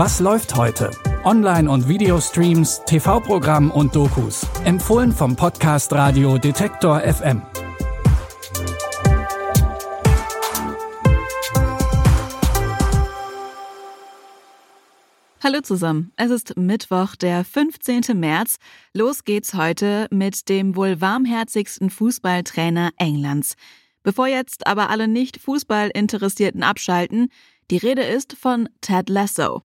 Was läuft heute? Online- und Videostreams, TV-Programm und Dokus. Empfohlen vom Podcast Radio Detektor FM. Hallo zusammen. Es ist Mittwoch, der 15. März. Los geht's heute mit dem wohl warmherzigsten Fußballtrainer Englands. Bevor jetzt aber alle nicht Fußballinteressierten abschalten, die Rede ist von Ted Lasso.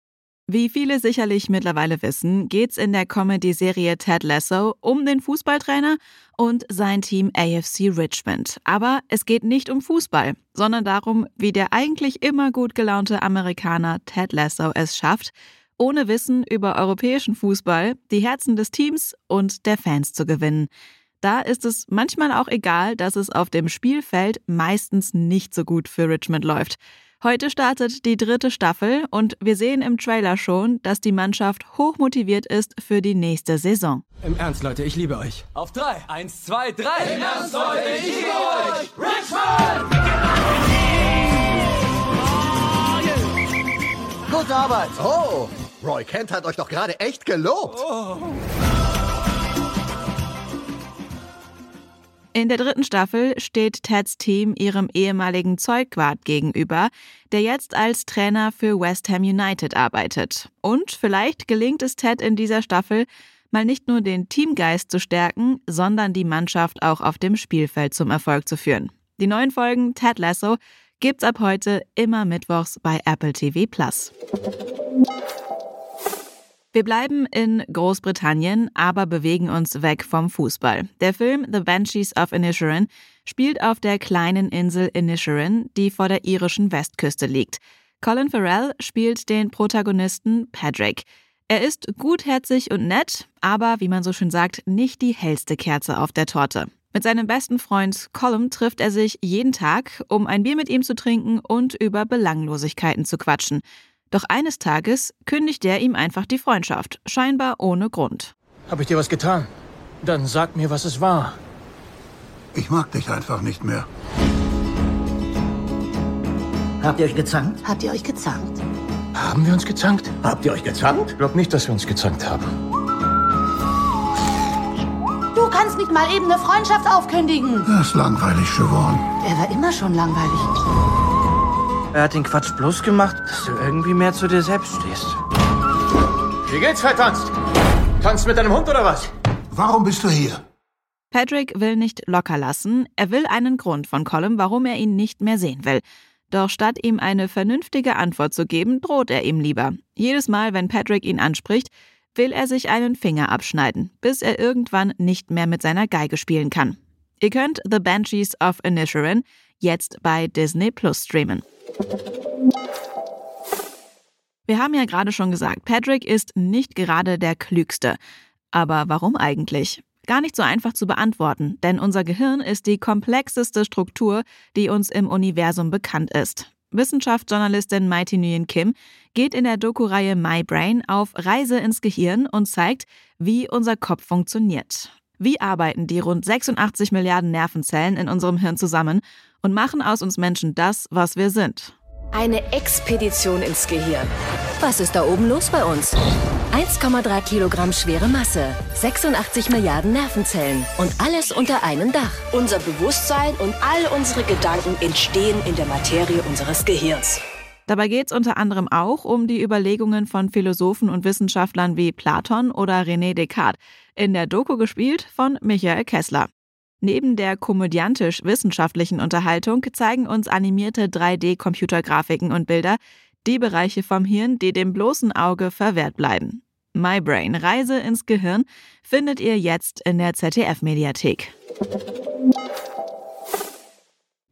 Wie viele sicherlich mittlerweile wissen, geht's in der Comedy-Serie Ted Lasso um den Fußballtrainer und sein Team AFC Richmond. Aber es geht nicht um Fußball, sondern darum, wie der eigentlich immer gut gelaunte Amerikaner Ted Lasso es schafft, ohne Wissen über europäischen Fußball die Herzen des Teams und der Fans zu gewinnen. Da ist es manchmal auch egal, dass es auf dem Spielfeld meistens nicht so gut für Richmond läuft. Heute startet die dritte Staffel und wir sehen im Trailer schon, dass die Mannschaft hochmotiviert ist für die nächste Saison. Im Ernst, Leute, ich liebe euch. Auf drei. Eins, zwei, drei. Im Ernst, Leute, ich liebe euch. Richmond! Gute Arbeit. Oh, Roy Kent hat euch doch gerade echt gelobt. Oh. In der dritten Staffel steht Teds Team ihrem ehemaligen Zeugwart gegenüber, der jetzt als Trainer für West Ham United arbeitet. Und vielleicht gelingt es Ted in dieser Staffel, mal nicht nur den Teamgeist zu stärken, sondern die Mannschaft auch auf dem Spielfeld zum Erfolg zu führen. Die neuen Folgen Ted Lasso gibt's ab heute immer mittwochs bei Apple TV Plus. Wir bleiben in Großbritannien, aber bewegen uns weg vom Fußball. Der Film The Banshees of Inisherin spielt auf der kleinen Insel Inisherin, die vor der irischen Westküste liegt. Colin Farrell spielt den Protagonisten Patrick. Er ist gutherzig und nett, aber wie man so schön sagt, nicht die hellste Kerze auf der Torte. Mit seinem besten Freund Colin trifft er sich jeden Tag, um ein Bier mit ihm zu trinken und über Belanglosigkeiten zu quatschen. Doch eines Tages kündigt er ihm einfach die Freundschaft, scheinbar ohne Grund. Hab ich dir was getan? Dann sag mir, was es war. Ich mag dich einfach nicht mehr. Habt ihr euch gezankt? Habt ihr euch gezankt? Haben wir uns gezankt? Habt ihr euch gezankt? Ich glaub nicht, dass wir uns gezankt haben. Du kannst nicht mal eben eine Freundschaft aufkündigen. Das ist langweilig, Siobhan. Er war immer schon langweilig. Er hat den Quatsch bloß gemacht, dass du irgendwie mehr zu dir selbst stehst. Wie geht's, vertanzt? Tanzt mit deinem Hund oder was? Warum bist du hier? Patrick will nicht locker lassen. Er will einen Grund von Colin, warum er ihn nicht mehr sehen will. Doch statt ihm eine vernünftige Antwort zu geben, droht er ihm lieber. Jedes Mal, wenn Patrick ihn anspricht, will er sich einen Finger abschneiden, bis er irgendwann nicht mehr mit seiner Geige spielen kann. Ihr könnt The Banshees of Inisherin jetzt bei Disney Plus streamen. Wir haben ja gerade schon gesagt, Patrick ist nicht gerade der Klügste. Aber warum eigentlich? Gar nicht so einfach zu beantworten, denn unser Gehirn ist die komplexeste Struktur, die uns im Universum bekannt ist. Wissenschaftsjournalistin Mighty Nguyen Kim geht in der Doku-Reihe My Brain auf Reise ins Gehirn und zeigt, wie unser Kopf funktioniert. Wie arbeiten die rund 86 Milliarden Nervenzellen in unserem Hirn zusammen und machen aus uns Menschen das, was wir sind? Eine Expedition ins Gehirn. Was ist da oben los bei uns? 1,3 Kilogramm schwere Masse, 86 Milliarden Nervenzellen und alles unter einem Dach. Unser Bewusstsein und all unsere Gedanken entstehen in der Materie unseres Gehirns. Dabei geht es unter anderem auch um die Überlegungen von Philosophen und Wissenschaftlern wie Platon oder René Descartes, in der Doku gespielt von Michael Kessler. Neben der komödiantisch-wissenschaftlichen Unterhaltung zeigen uns animierte 3D-Computergrafiken und Bilder die Bereiche vom Hirn, die dem bloßen Auge verwehrt bleiben. My Brain Reise ins Gehirn findet ihr jetzt in der ZDF-Mediathek.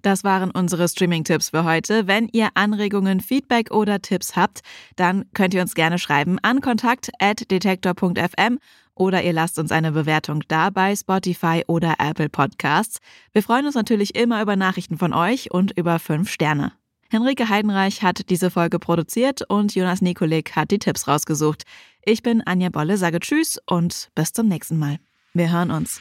Das waren unsere Streaming-Tipps für heute. Wenn ihr Anregungen, Feedback oder Tipps habt, dann könnt ihr uns gerne schreiben an kontakt.detektor.fm oder ihr lasst uns eine Bewertung da bei Spotify oder Apple Podcasts. Wir freuen uns natürlich immer über Nachrichten von euch und über fünf Sterne. Henrike Heidenreich hat diese Folge produziert und Jonas Nikolik hat die Tipps rausgesucht. Ich bin Anja Bolle, sage Tschüss und bis zum nächsten Mal. Wir hören uns.